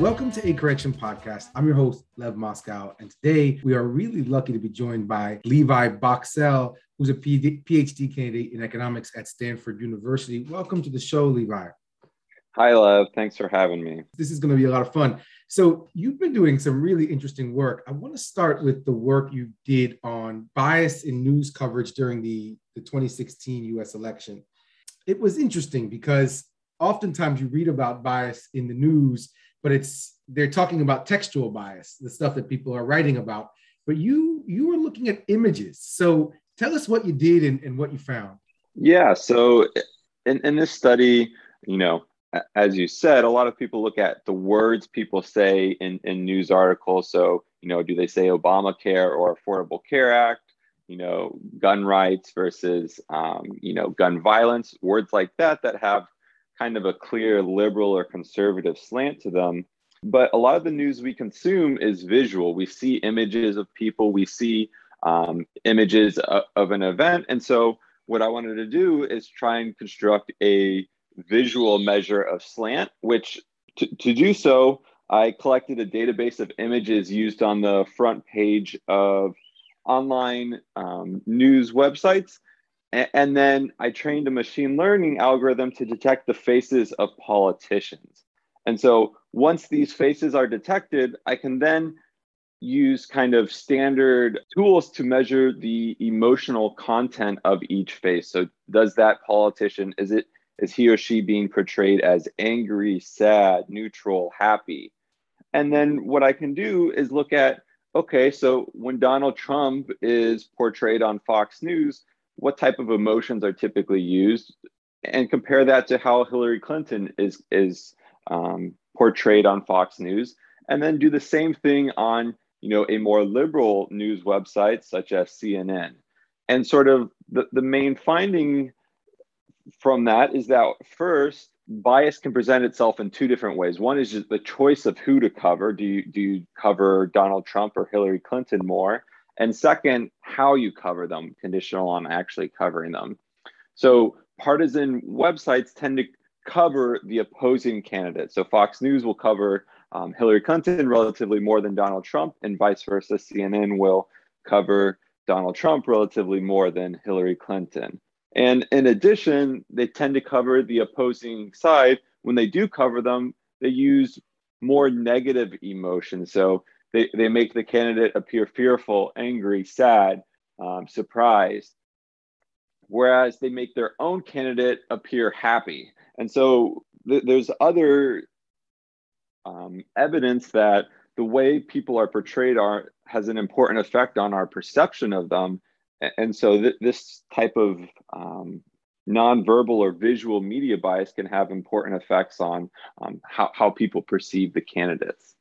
Welcome to A Correction Podcast. I'm your host, Lev Moscow, and today we are really lucky to be joined by Levi Boxell, who's a PhD candidate in economics at Stanford University. Welcome to the show, Levi. Hi, Lev. Thanks for having me. This is going to be a lot of fun. So, you've been doing some really interesting work. I want to start with the work you did on bias in news coverage during the, the 2016 US election. It was interesting because oftentimes you read about bias in the news, but it's they're talking about textual bias, the stuff that people are writing about. But you you were looking at images. So tell us what you did and, and what you found. Yeah. So in, in this study, you know, as you said, a lot of people look at the words people say in, in news articles. So, you know, do they say Obamacare or Affordable Care Act? You know, gun rights versus, um, you know, gun violence, words like that that have kind of a clear liberal or conservative slant to them. But a lot of the news we consume is visual. We see images of people, we see um, images of, of an event. And so, what I wanted to do is try and construct a visual measure of slant, which to, to do so, I collected a database of images used on the front page of online um, news websites and then I trained a machine learning algorithm to detect the faces of politicians. And so once these faces are detected, I can then use kind of standard tools to measure the emotional content of each face. So does that politician is it is he or she being portrayed as angry, sad, neutral, happy? And then what I can do is look at okay, so when Donald Trump is portrayed on Fox News, what type of emotions are typically used and compare that to how Hillary Clinton is is um, portrayed on Fox News, and then do the same thing on you know a more liberal news website such as CNN. And sort of the, the main finding from that is that first bias can present itself in two different ways. One is just the choice of who to cover. Do you do you cover Donald Trump or Hillary Clinton more? And second, how you cover them, conditional on actually covering them. So partisan websites tend to cover the opposing candidate. So Fox News will cover um, Hillary Clinton relatively more than Donald Trump, and vice versa. CNN will cover Donald Trump relatively more than Hillary Clinton. And in addition, they tend to cover the opposing side. When they do cover them, they use more negative emotion. So they, they make the candidate appear fearful, angry, sad, um, surprised, whereas they make their own candidate appear happy. And so th- there's other um, evidence that the way people are portrayed are has an important effect on our perception of them. And so th- this type of um, nonverbal or visual media bias can have important effects on um, how, how people perceive the candidates.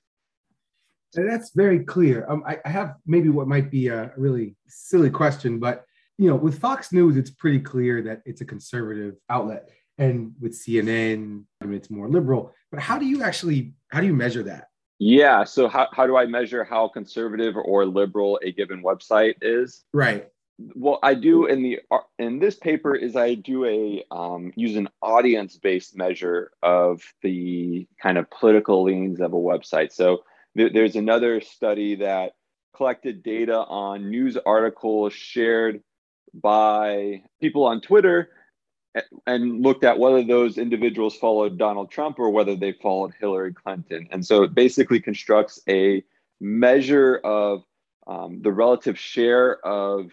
And that's very clear. Um, I, I, have maybe what might be a really silly question, but you know, with Fox News, it's pretty clear that it's a conservative outlet, and with CNN, I mean, it's more liberal. But how do you actually how do you measure that? Yeah. So how, how do I measure how conservative or liberal a given website is? Right. Well, I do in the in this paper is I do a um, use an audience based measure of the kind of political leanings of a website. So there's another study that collected data on news articles shared by people on Twitter and looked at whether those individuals followed Donald Trump or whether they followed Hillary Clinton. And so it basically constructs a measure of um, the relative share of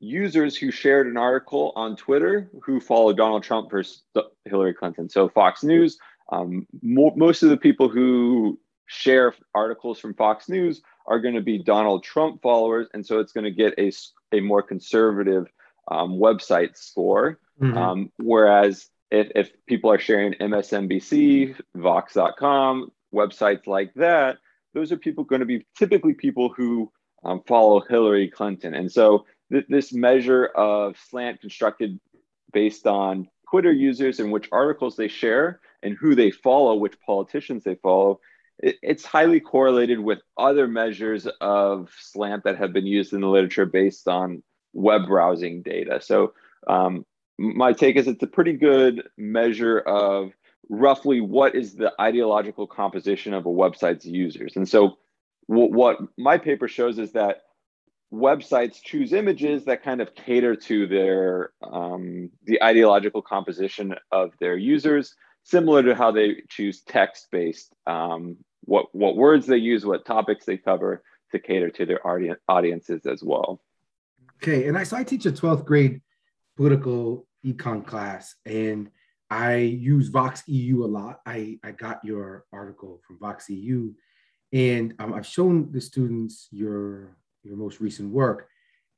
users who shared an article on Twitter who followed Donald Trump versus Hillary Clinton. So Fox News, um, mo- most of the people who share articles from Fox News are going to be Donald Trump followers. And so it's going to get a, a more conservative um, website score. Mm-hmm. Um, whereas if, if people are sharing MSNBC, Vox.com, websites like that, those are people going to be typically people who um, follow Hillary Clinton. And so th- this measure of slant constructed based on Twitter users and which articles they share and who they follow, which politicians they follow, it's highly correlated with other measures of slant that have been used in the literature based on web browsing data. So um, my take is it's a pretty good measure of roughly what is the ideological composition of a website's users. And so, w- what my paper shows is that websites choose images that kind of cater to their um, the ideological composition of their users, similar to how they choose text-based um, what what words they use, what topics they cover to cater to their audience, audiences as well. Okay, and I so I teach a 12th grade political econ class, and I use Vox EU a lot. I, I got your article from Vox EU, and um, I've shown the students your your most recent work.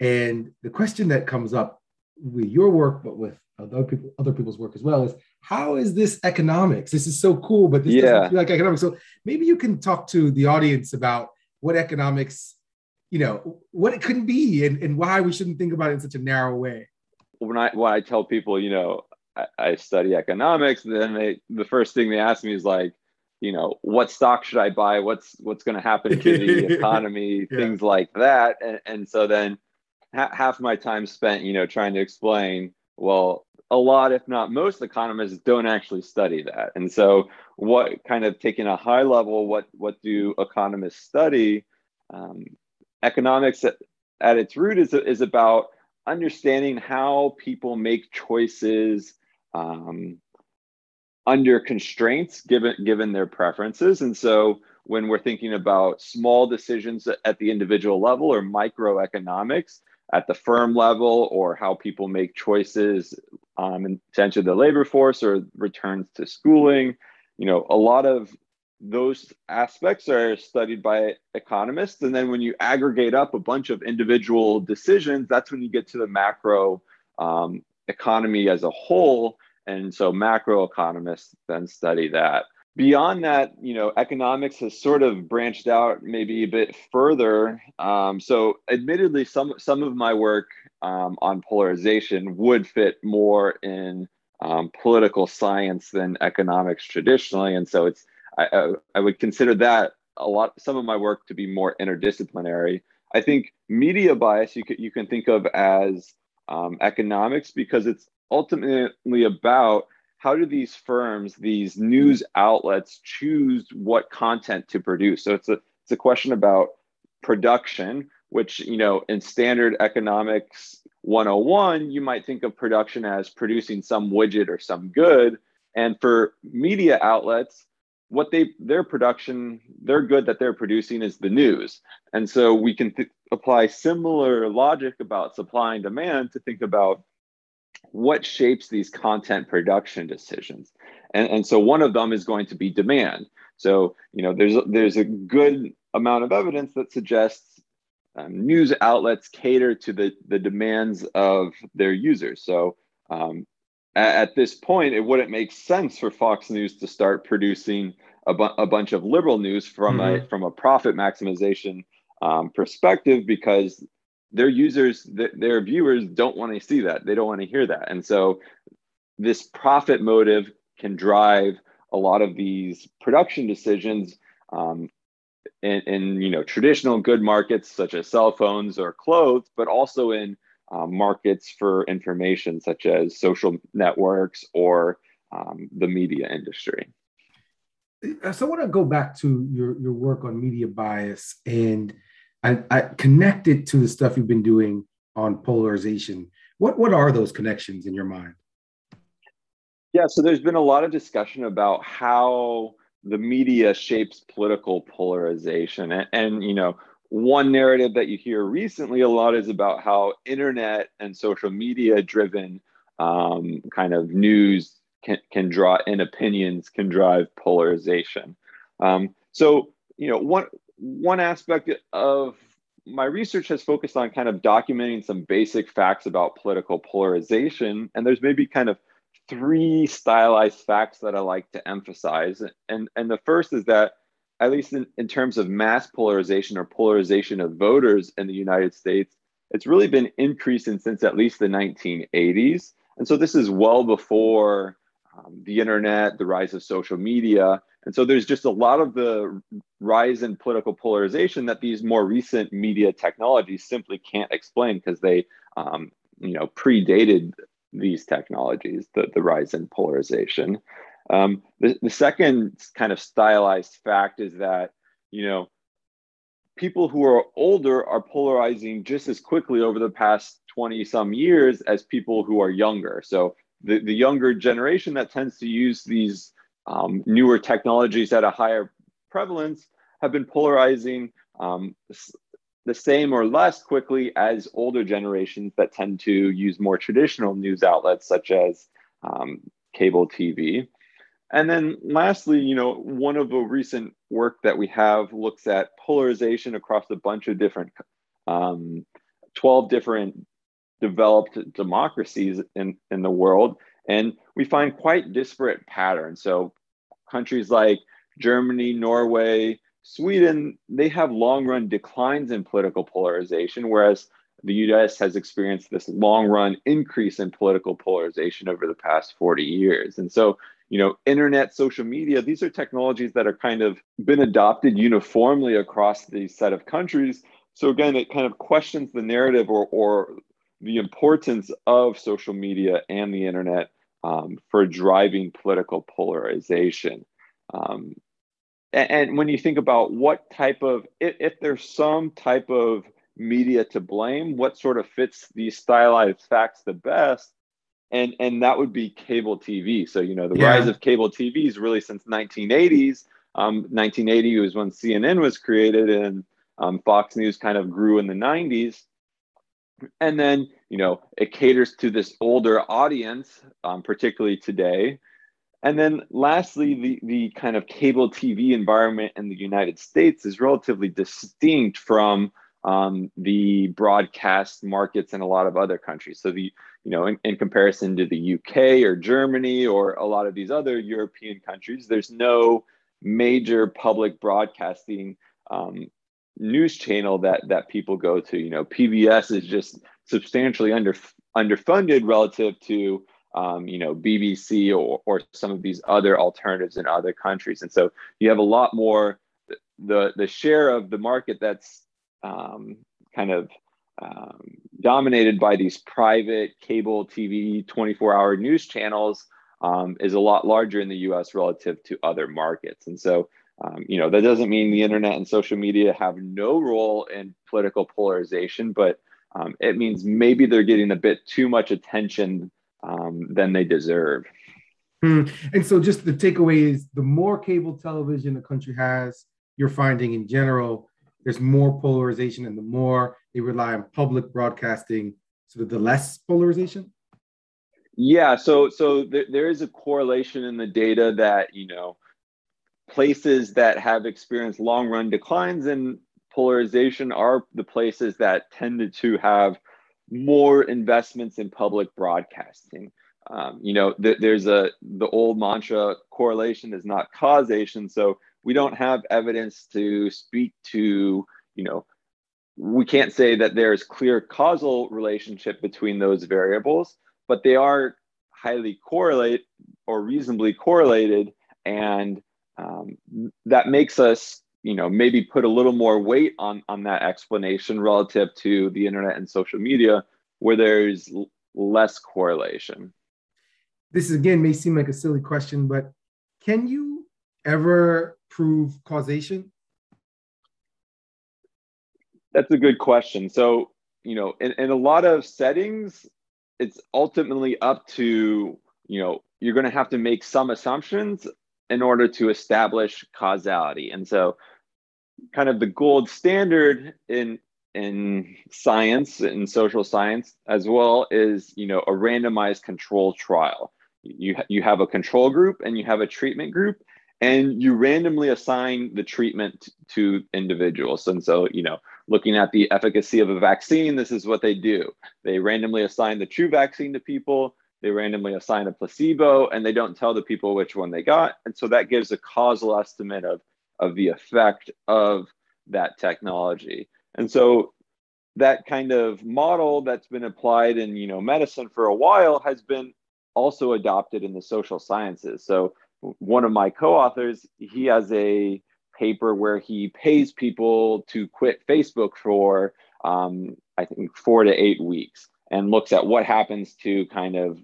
And the question that comes up with your work, but with other people, other people's work as well, is how is this economics? This is so cool, but this yeah. doesn't feel like economics. So maybe you can talk to the audience about what economics, you know, what it couldn't be and, and why we shouldn't think about it in such a narrow way. When I when I tell people, you know, I, I study economics, then they the first thing they ask me is like, you know, what stock should I buy? What's what's going to happen to the economy? yeah. Things like that, and, and so then ha- half my time spent, you know, trying to explain. Well, a lot, if not most, economists don't actually study that. And so, what kind of taking a high level, what what do economists study? Um, economics at, at its root is is about understanding how people make choices um, under constraints given given their preferences and so when we're thinking about small decisions at the individual level or microeconomics at the firm level or how people make choices um, to enter the labor force or returns to schooling. You know a lot of those aspects are studied by economists. And then when you aggregate up a bunch of individual decisions that's when you get to the macro um, economy as a whole. And so macroeconomists then study that. Beyond that, you know, economics has sort of branched out maybe a bit further. Um, so, admittedly, some some of my work um, on polarization would fit more in um, political science than economics traditionally, and so it's I, I, I would consider that a lot some of my work to be more interdisciplinary. I think media bias you can you can think of as um, economics because it's ultimately about how do these firms, these news outlets, choose what content to produce? So it's a it's a question about production, which you know in standard economics 101, you might think of production as producing some widget or some good. And for media outlets, what they their production, their good that they're producing is the news. And so we can th- apply similar logic about supply and demand to think about what shapes these content production decisions? And, and so one of them is going to be demand. So you know there's there's a good amount of evidence that suggests um, news outlets cater to the the demands of their users. So um, at, at, this point it wouldn't make sense for fox news to start producing a, bu- a bunch of liberal news from mm-hmm. a from a profit maximization um, perspective because their users, th- their viewers don't want to see that. They don't want to hear that. And so this profit motive can drive a lot of these production decisions um, in, in, you know traditional good markets such as cell phones or clothes, but also in um, markets for information such as social networks or um, the media industry. So I want to go back to your, your work on media bias and I, I connect it to the stuff you've been doing on polarization. What what are those connections in your mind? Yeah, so there's been a lot of discussion about how the media shapes political polarization, and, and you know, one narrative that you hear recently a lot is about how internet and social media driven um, kind of news can, can draw in opinions can drive polarization. Um, so you know, one one aspect of my research has focused on kind of documenting some basic facts about political polarization. And there's maybe kind of three stylized facts that I like to emphasize. And, and the first is that, at least in, in terms of mass polarization or polarization of voters in the United States, it's really been increasing since at least the 1980s. And so this is well before um, the internet, the rise of social media. And so there's just a lot of the rise in political polarization that these more recent media technologies simply can't explain because they, um, you know, predated these technologies, the, the rise in polarization. Um, the, the second kind of stylized fact is that, you know, people who are older are polarizing just as quickly over the past 20 some years as people who are younger. So the, the younger generation that tends to use these um, newer technologies at a higher prevalence have been polarizing um, the same or less quickly as older generations that tend to use more traditional news outlets such as um, cable TV. And then lastly, you know, one of the recent work that we have looks at polarization across a bunch of different, um, 12 different developed democracies in, in the world. And we find quite disparate patterns. So countries like Germany, Norway, Sweden, they have long run declines in political polarization, whereas the US has experienced this long run increase in political polarization over the past 40 years. And so you know internet social media these are technologies that are kind of been adopted uniformly across the set of countries so again it kind of questions the narrative or, or the importance of social media and the internet um, for driving political polarization um, and, and, when you think about what type of if, if there's some type of media to blame what sort of fits these stylized facts the best and and that would be cable TV. So you know the yeah. rise of cable TV is really since 1980s. Um, 1980 was when CNN was created, and um, Fox News kind of grew in the 90s. And then you know it caters to this older audience, um, particularly today. And then lastly, the the kind of cable TV environment in the United States is relatively distinct from um, the broadcast markets in a lot of other countries. So the you know in, in, comparison to the UK or Germany or a lot of these other European countries, there's no major public broadcasting um, news channel that that people go to. You know, PBS is just substantially under underfunded relative to um, you know BBC or or some of these other alternatives in other countries, and so you have a lot more the the share of the market that's um, kind of um, dominated by these private cable TV 24 hour news channels um, is a lot larger in the US relative to other markets. And so, um, you know, that doesn't mean the internet and social media have no role in political polarization, but um, it means maybe they're getting a bit too much attention um, than they deserve. Hmm. And so, just the takeaway is the more cable television the country has, you're finding in general, there's more polarization and the more they rely on public broadcasting sort of the less polarization yeah so so there, there is a correlation in the data that you know places that have experienced long run declines in polarization are the places that tended to have more investments in public broadcasting um, you know th- there's a the old mantra correlation is not causation so we don't have evidence to speak to, you know, we can't say that there's clear causal relationship between those variables, but they are highly correlate or reasonably correlated. And um, that makes us, you know, maybe put a little more weight on, on that explanation relative to the internet and social media where there's l- less correlation. This again may seem like a silly question, but can you ever prove causation? That's a good question. So, you know, in, in a lot of settings, it's ultimately up to, you know, you're going to have to make some assumptions in order to establish causality. And so, kind of the gold standard in in science and social science as well is you know a randomized control trial you you have a control group and you have a treatment group and you randomly assign the treatment to individuals. And so, you know, looking at the efficacy of a vaccine, this is what they do. They randomly assign the true vaccine to people, they randomly assign a placebo, and they don't tell the people which one they got. And so that gives a causal estimate of, of the effect of that technology. And so that kind of model that's been applied in, you know, medicine for a while has been also adopted in the social sciences. So one of my co-authors, he has a paper where he pays people to quit Facebook for um, I think four to eight weeks and looks at what happens to kind of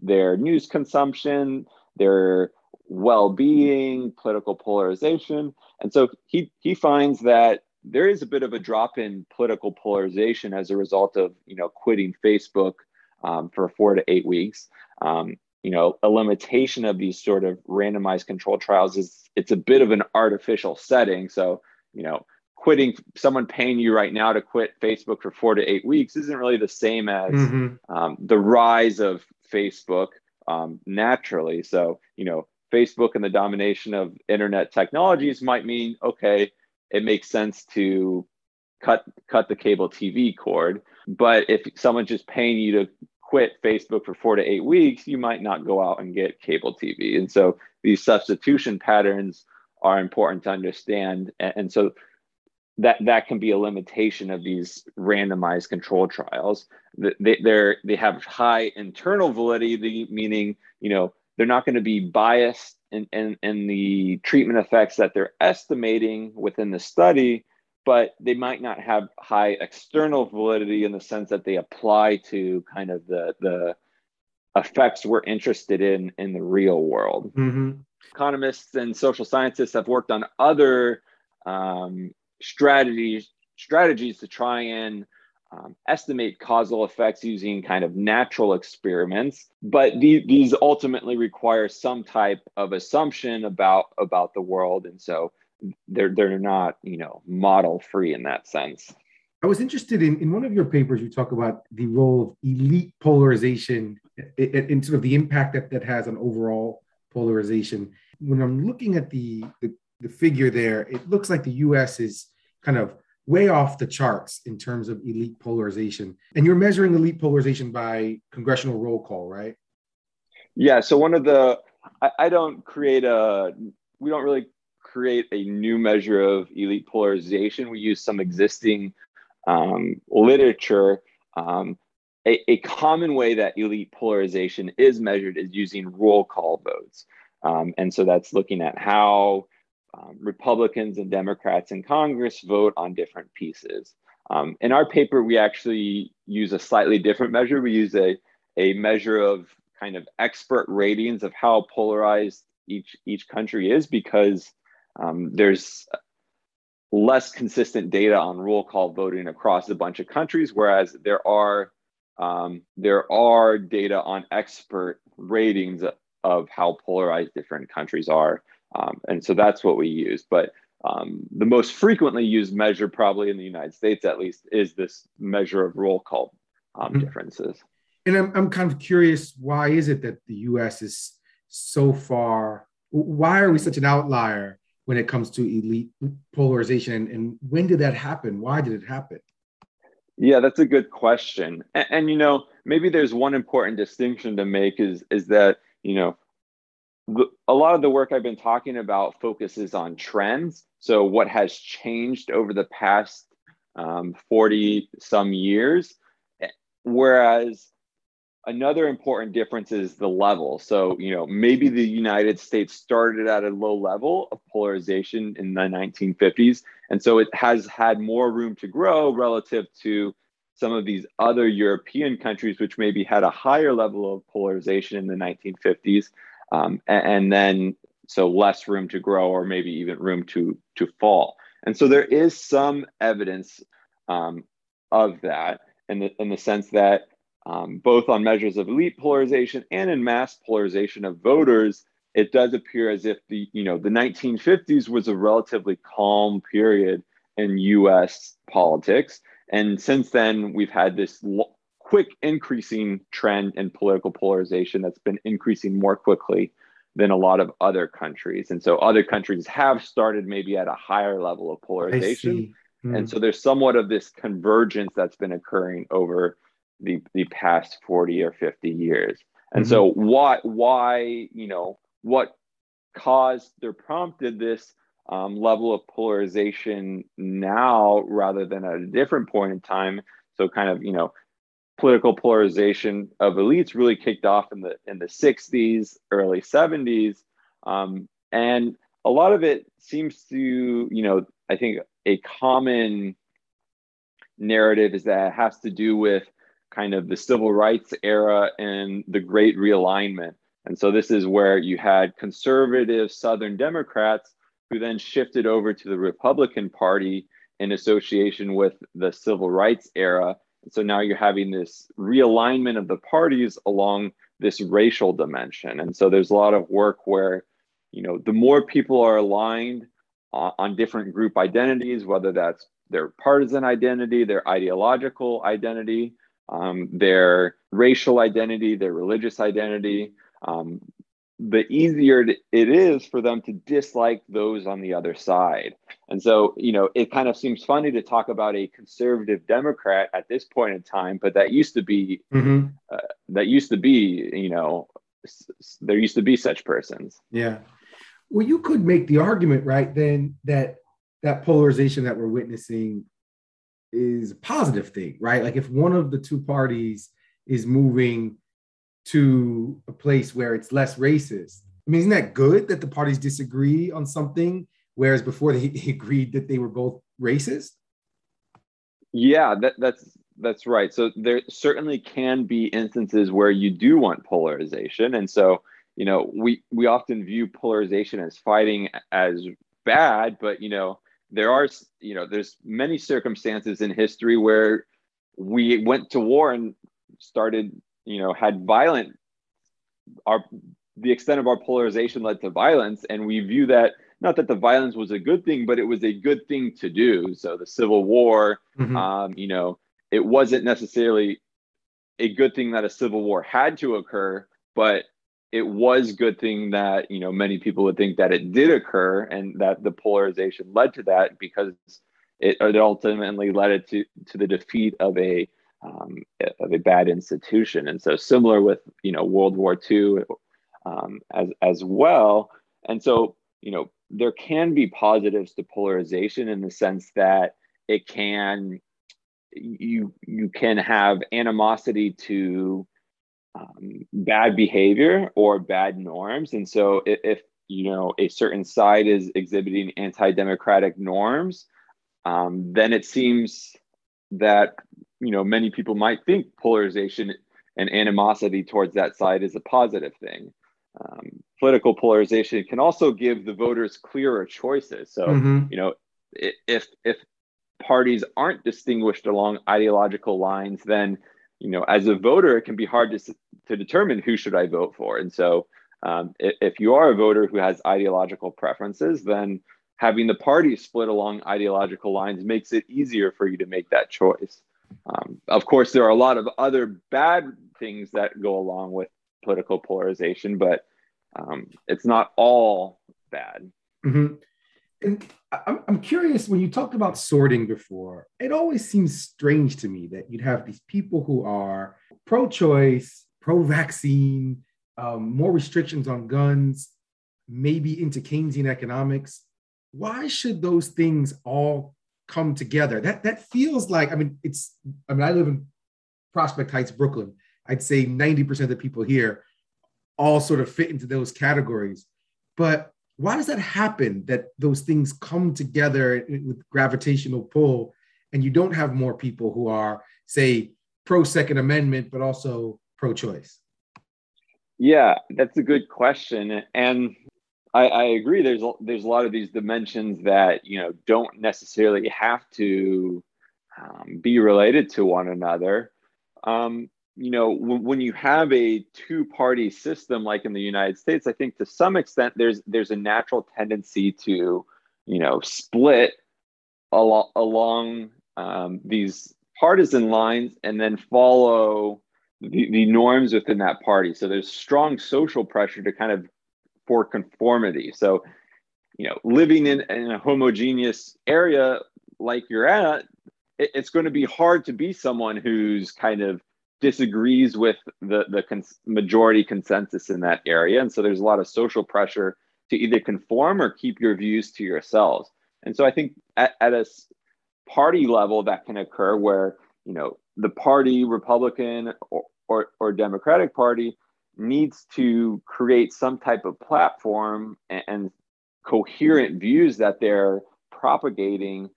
their news consumption, their well-being, political polarization. And so he he finds that there is a bit of a drop in political polarization as a result of you know quitting Facebook um, for four to eight weeks. Um, you know, a limitation of these sort of randomized control trials is it's a bit of an artificial setting. So you know, quitting someone paying you right now to quit Facebook for four to eight weeks isn't really the same as mm-hmm. um, the rise of Facebook um, naturally. So you know, Facebook and the domination of internet technologies might mean okay it makes sense to cut cut the cable TV cord. But if someone's just paying you to quit Facebook for four to eight weeks, you might not go out and get cable TV. And so these substitution patterns are important to understand. And, and so that that can be a limitation of these randomized control trials. They they they have high internal validity, meaning you know they're not going to be biased in, in, in the treatment effects that they're estimating within the study, but they might not have high external validity in the sense that they apply to kind of the, the effects we're interested in in the real world. Mm-hmm. Economists and social scientists have worked on other um, strategies strategies to try and um, estimate causal effects using kind of natural experiments. But the, these ultimately require some type of assumption about about the world. And so they're they're not you know model free in that sense. I was interested in in one of your papers you talk about the role of elite polarization in sort of the impact that that has on overall polarization. When i'm looking at the, the the figure there it looks like the us is kind of way off the charts in terms of elite polarization. And you're measuring elite polarization by congressional roll call, right? Yeah. So one of the, I, I don't create a, we don't really create a new measure of elite polarization. We use some existing um, literature. Um, a, a, common way that elite polarization is measured is using roll call votes. Um, and so that's looking at how um, Republicans and Democrats in Congress vote on different pieces. Um, in our paper, we actually use a slightly different measure. We use a, a measure of kind of expert ratings of how polarized each, each country is because um, there's less consistent data on roll call voting across a bunch of countries, whereas there are um, there are data on expert ratings of how polarized different countries are. Um, and so that's what we use. But um, the most frequently used measure, probably in the United States at least, is this measure of roll call um, mm-hmm. differences. And I'm, I'm kind of curious why is it that the US is so far, why are we such an outlier when it comes to elite polarization? And, and when did that happen? Why did it happen? Yeah, that's a good question. And, and, you know, maybe there's one important distinction to make is is that you know a lot of the work I've been talking about focuses on trends. So, what has changed over the past um, 40 some years. Whereas another important difference is the level. So, you know, maybe the United States started at a low level of polarization in the 1950s. And so it has had more room to grow relative to some of these other European countries, which maybe had a higher level of polarization in the 1950s um, and, and then so less room to grow or maybe even room to to fall. And so there is some evidence um, of that in the, in the sense that um, both on measures of elite polarization and in mass polarization of voters it does appear as if the you know the 1950s was a relatively calm period in us politics. And since then we've had this quick increasing trend in political polarization that's been increasing more quickly than a lot of other countries. And so other countries have started maybe at a higher level of polarization. Mm. And so there's somewhat of this convergence that's been occurring over the, the past 40 or 50 years. And mm-hmm. so why why, you know, what caused or prompted this um, level of polarization now rather than at a different point in time? So kind of, you know, political polarization of elites really kicked off in the in the 60s, early 70s, um, and a lot of it seems to, you know, I think a common narrative is that it has to do with kind of the civil rights era and the Great Realignment. And so this is where you had conservative Southern Democrats who then shifted over to the Republican Party in association with the civil rights era. So now you're having this realignment of the parties along this racial dimension. And so there's a lot of work where, you know, the more people are aligned on, on different group identities, whether that's their partisan identity, their ideological identity, um, their racial identity, their religious identity, um, the easier it is for them to dislike those on the other side. And so, you know, it kind of seems funny to talk about a conservative Democrat at this point in time, but that used to be mm-hmm. uh, that used to be, you know, there used to be such persons. Yeah. Well, you could make the argument, right, then that that polarization that we're witnessing is a positive thing, right? Like if one of the two parties is moving to a place where it's less racist. I mean, isn't that good that the parties disagree on something, whereas before they agreed that they were both racist? Yeah, that, that's that's right. So there certainly can be instances where you do want polarization, and so you know we we often view polarization as fighting as bad, but you know there are you know there's many circumstances in history where we went to war and started you know had violent our the extent of our polarization led to violence and we view that not that the violence was a good thing but it was a good thing to do so the civil war mm-hmm. um, you know it wasn't necessarily a good thing that a civil war had to occur but it was good thing that you know many people would think that it did occur and that the polarization led to that because it, it ultimately led it to to the defeat of a um, of a bad institution. And so similar with you know World War II um, as as well. And so you know there can be positives to polarization in the sense that it can you you can have animosity to um, bad behavior or bad norms and so if, if, you know a certain side is exhibiting anti-democratic norms um, then it seems that you know many people might think polarization and animosity towards that side is a positive thing. Um, political polarization can also give the voters clearer choices. So mm-hmm. you know if if parties aren't distinguished along ideological lines then you know as a voter it can be hard to to determine who should i vote for. And so um, if, if you are a voter who has ideological preferences then having the party split along ideological lines makes it easier for you to make that choice um, of course, there are a lot of other bad things that go along with political polarization, but um, it's not all bad. Mm-hmm. And I'm, curious when you talked about sorting before, it always seems strange to me that you'd have these people who are pro choice, pro vaccine, um, more restrictions on guns, maybe into Keynesian economics. Why should those things all come together. That that feels like I mean it's I mean I live in Prospect Heights, Brooklyn. I'd say 90% of the people here all sort of fit into those categories. But why does that happen that those things come together with gravitational pull and you don't have more people who are say pro second amendment but also pro choice? Yeah, that's a good question. And I, I agree. There's there's a lot of these dimensions that you know don't necessarily have to um, be related to one another. Um, you know, when you have a two-party system like in the United States, I think to some extent there's there's a natural tendency to you know split al- along um, these partisan lines and then follow the, the norms within that party. So there's strong social pressure to kind of for conformity. So, you know, living in, in a homogeneous area like you're at, it, it's going to be hard to be someone who's kind of disagrees with the the cons- majority consensus in that area and so there's a lot of social pressure to either conform or keep your views to yourselves and so i think at, at a party level that can occur where you know the party republican or, or, or democratic party needs to create some type of platform and, and coherent views that they're propagating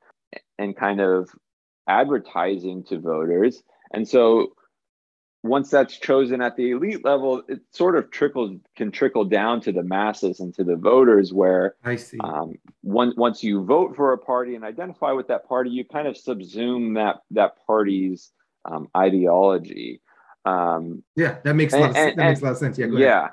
and kind of advertising to voters. And so once that's chosen at the elite level, it sort of trickles can trickle down to the masses and to the voters. Where I see. Um, one, once you vote for a party and identify with that party, you kind of subsume that that party's um, ideology. Um, yeah, that makes and, a lot of, and, that makes a lot of sense. Yeah, go ahead. yeah.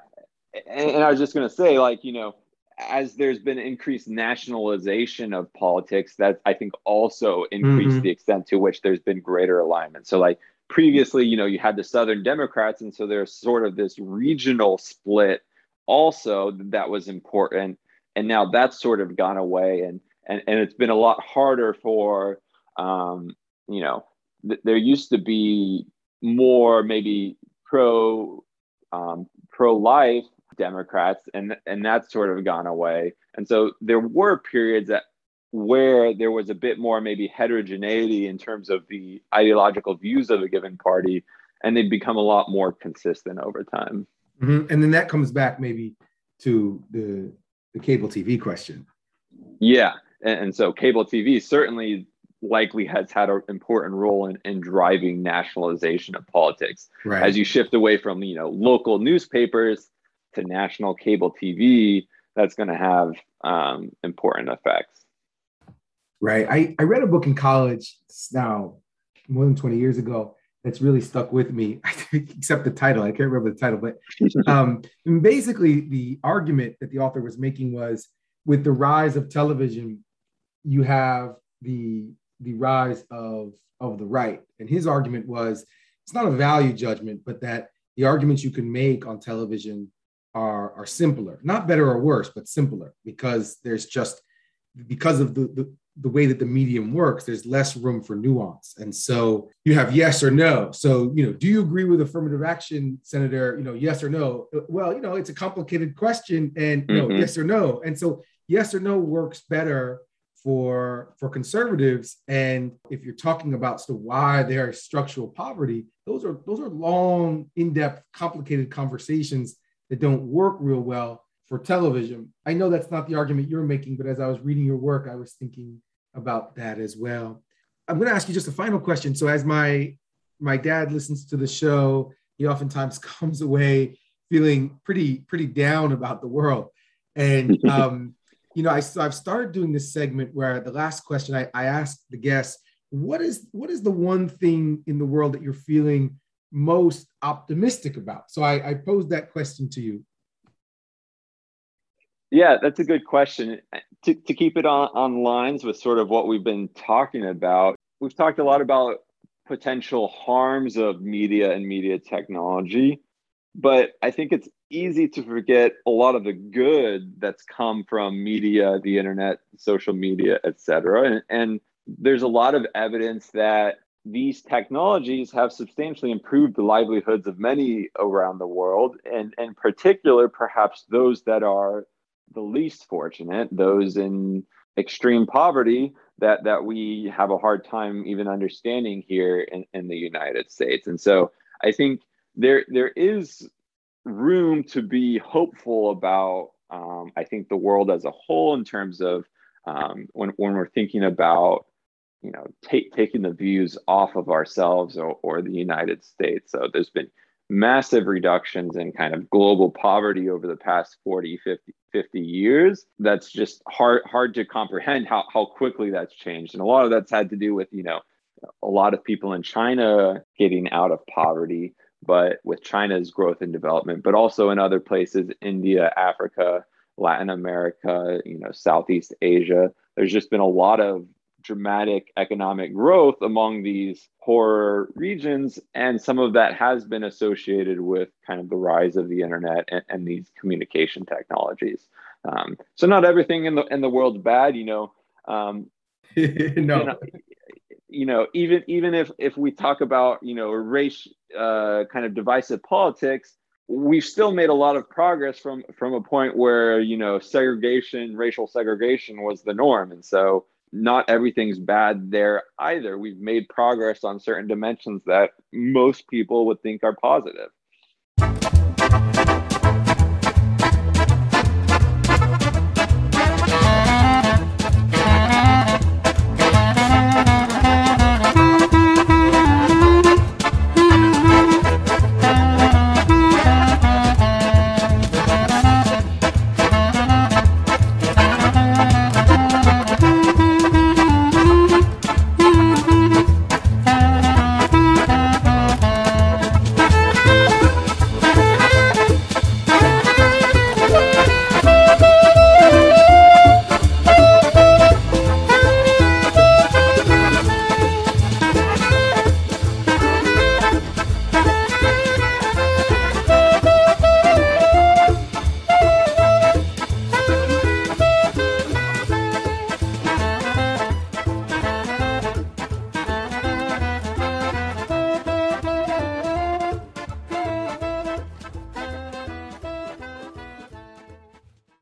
And, and I was just going to say, like you know, as there's been increased nationalization of politics, that I think also increased mm-hmm. the extent to which there's been greater alignment. So like previously, you know, you had the Southern Democrats, and so there's sort of this regional split also that was important. And now that's sort of gone away, and and and it's been a lot harder for, um, you know, th- there used to be more maybe pro um, pro life Democrats, and and that's sort of gone away. And so there were periods that where there was a bit more maybe heterogeneity in terms of the ideological views of a given party, and they've become a lot more consistent over time. Mm-hmm. And then that comes back maybe to the the cable TV question. Yeah, and, and so cable TV certainly likely has had an important role in, in driving nationalization of politics. Right. As you shift away from you know local newspapers to national cable TV, that's going to have um, important effects. Right. I, I read a book in college now more than 20 years ago that's really stuck with me, except the title. I can't remember the title, but um, basically the argument that the author was making was with the rise of television, you have the the rise of of the right. And his argument was it's not a value judgment, but that the arguments you can make on television are, are simpler, not better or worse, but simpler because there's just because of the, the, the way that the medium works, there's less room for nuance. And so you have yes or no. So, you know, do you agree with affirmative action, Senator? You know, yes or no? Well, you know, it's a complicated question and you know, mm-hmm. yes or no. And so yes or no works better for for conservatives. And if you're talking about so why there is structural poverty, those are those are long, in-depth, complicated conversations that don't work real well for television. I know that's not the argument you're making, but as I was reading your work, I was thinking about that as well. I'm going to ask you just a final question. So, as my my dad listens to the show, he oftentimes comes away feeling pretty pretty down about the world. And um, you know, I, I've started doing this segment where the last question I, I ask the guests, what is what is the one thing in the world that you're feeling most optimistic about? So I, I posed that question to you. Yeah, that's a good question. To, to keep it on, on lines with sort of what we've been talking about, we've talked a lot about potential harms of media and media technology, but I think it's easy to forget a lot of the good that's come from media, the internet, social media, et cetera. And, and there's a lot of evidence that these technologies have substantially improved the livelihoods of many around the world, and in particular, perhaps those that are the least fortunate, those in extreme poverty that that we have a hard time even understanding here in, in the United States. And so I think there there is room to be hopeful about um, I think the world as a whole in terms of um, when, when we're thinking about you know take, taking the views off of ourselves or, or the united states. So there's been massive reductions in kind of global poverty over the past 40 50, 50 years. That's just hard hard to comprehend how, how quickly that's changed. And a lot of that's had to do with you know a lot of people in china getting out of poverty but with china's growth and development but also in other places india africa latin america you know southeast asia there's just been a lot of dramatic economic growth among these poorer regions. And some of that has been associated with kind of the rise of the internet and, and these communication technologies. Um, so not everything in the in the world's bad, you know. Um, no. You know, you know, even even if if we talk about you know race uh, kind of divisive politics, we've still made a lot of progress from from a point where you know segregation, racial segregation was the norm, and so not everything's bad there either. We've made progress on certain dimensions that most people would think are positive.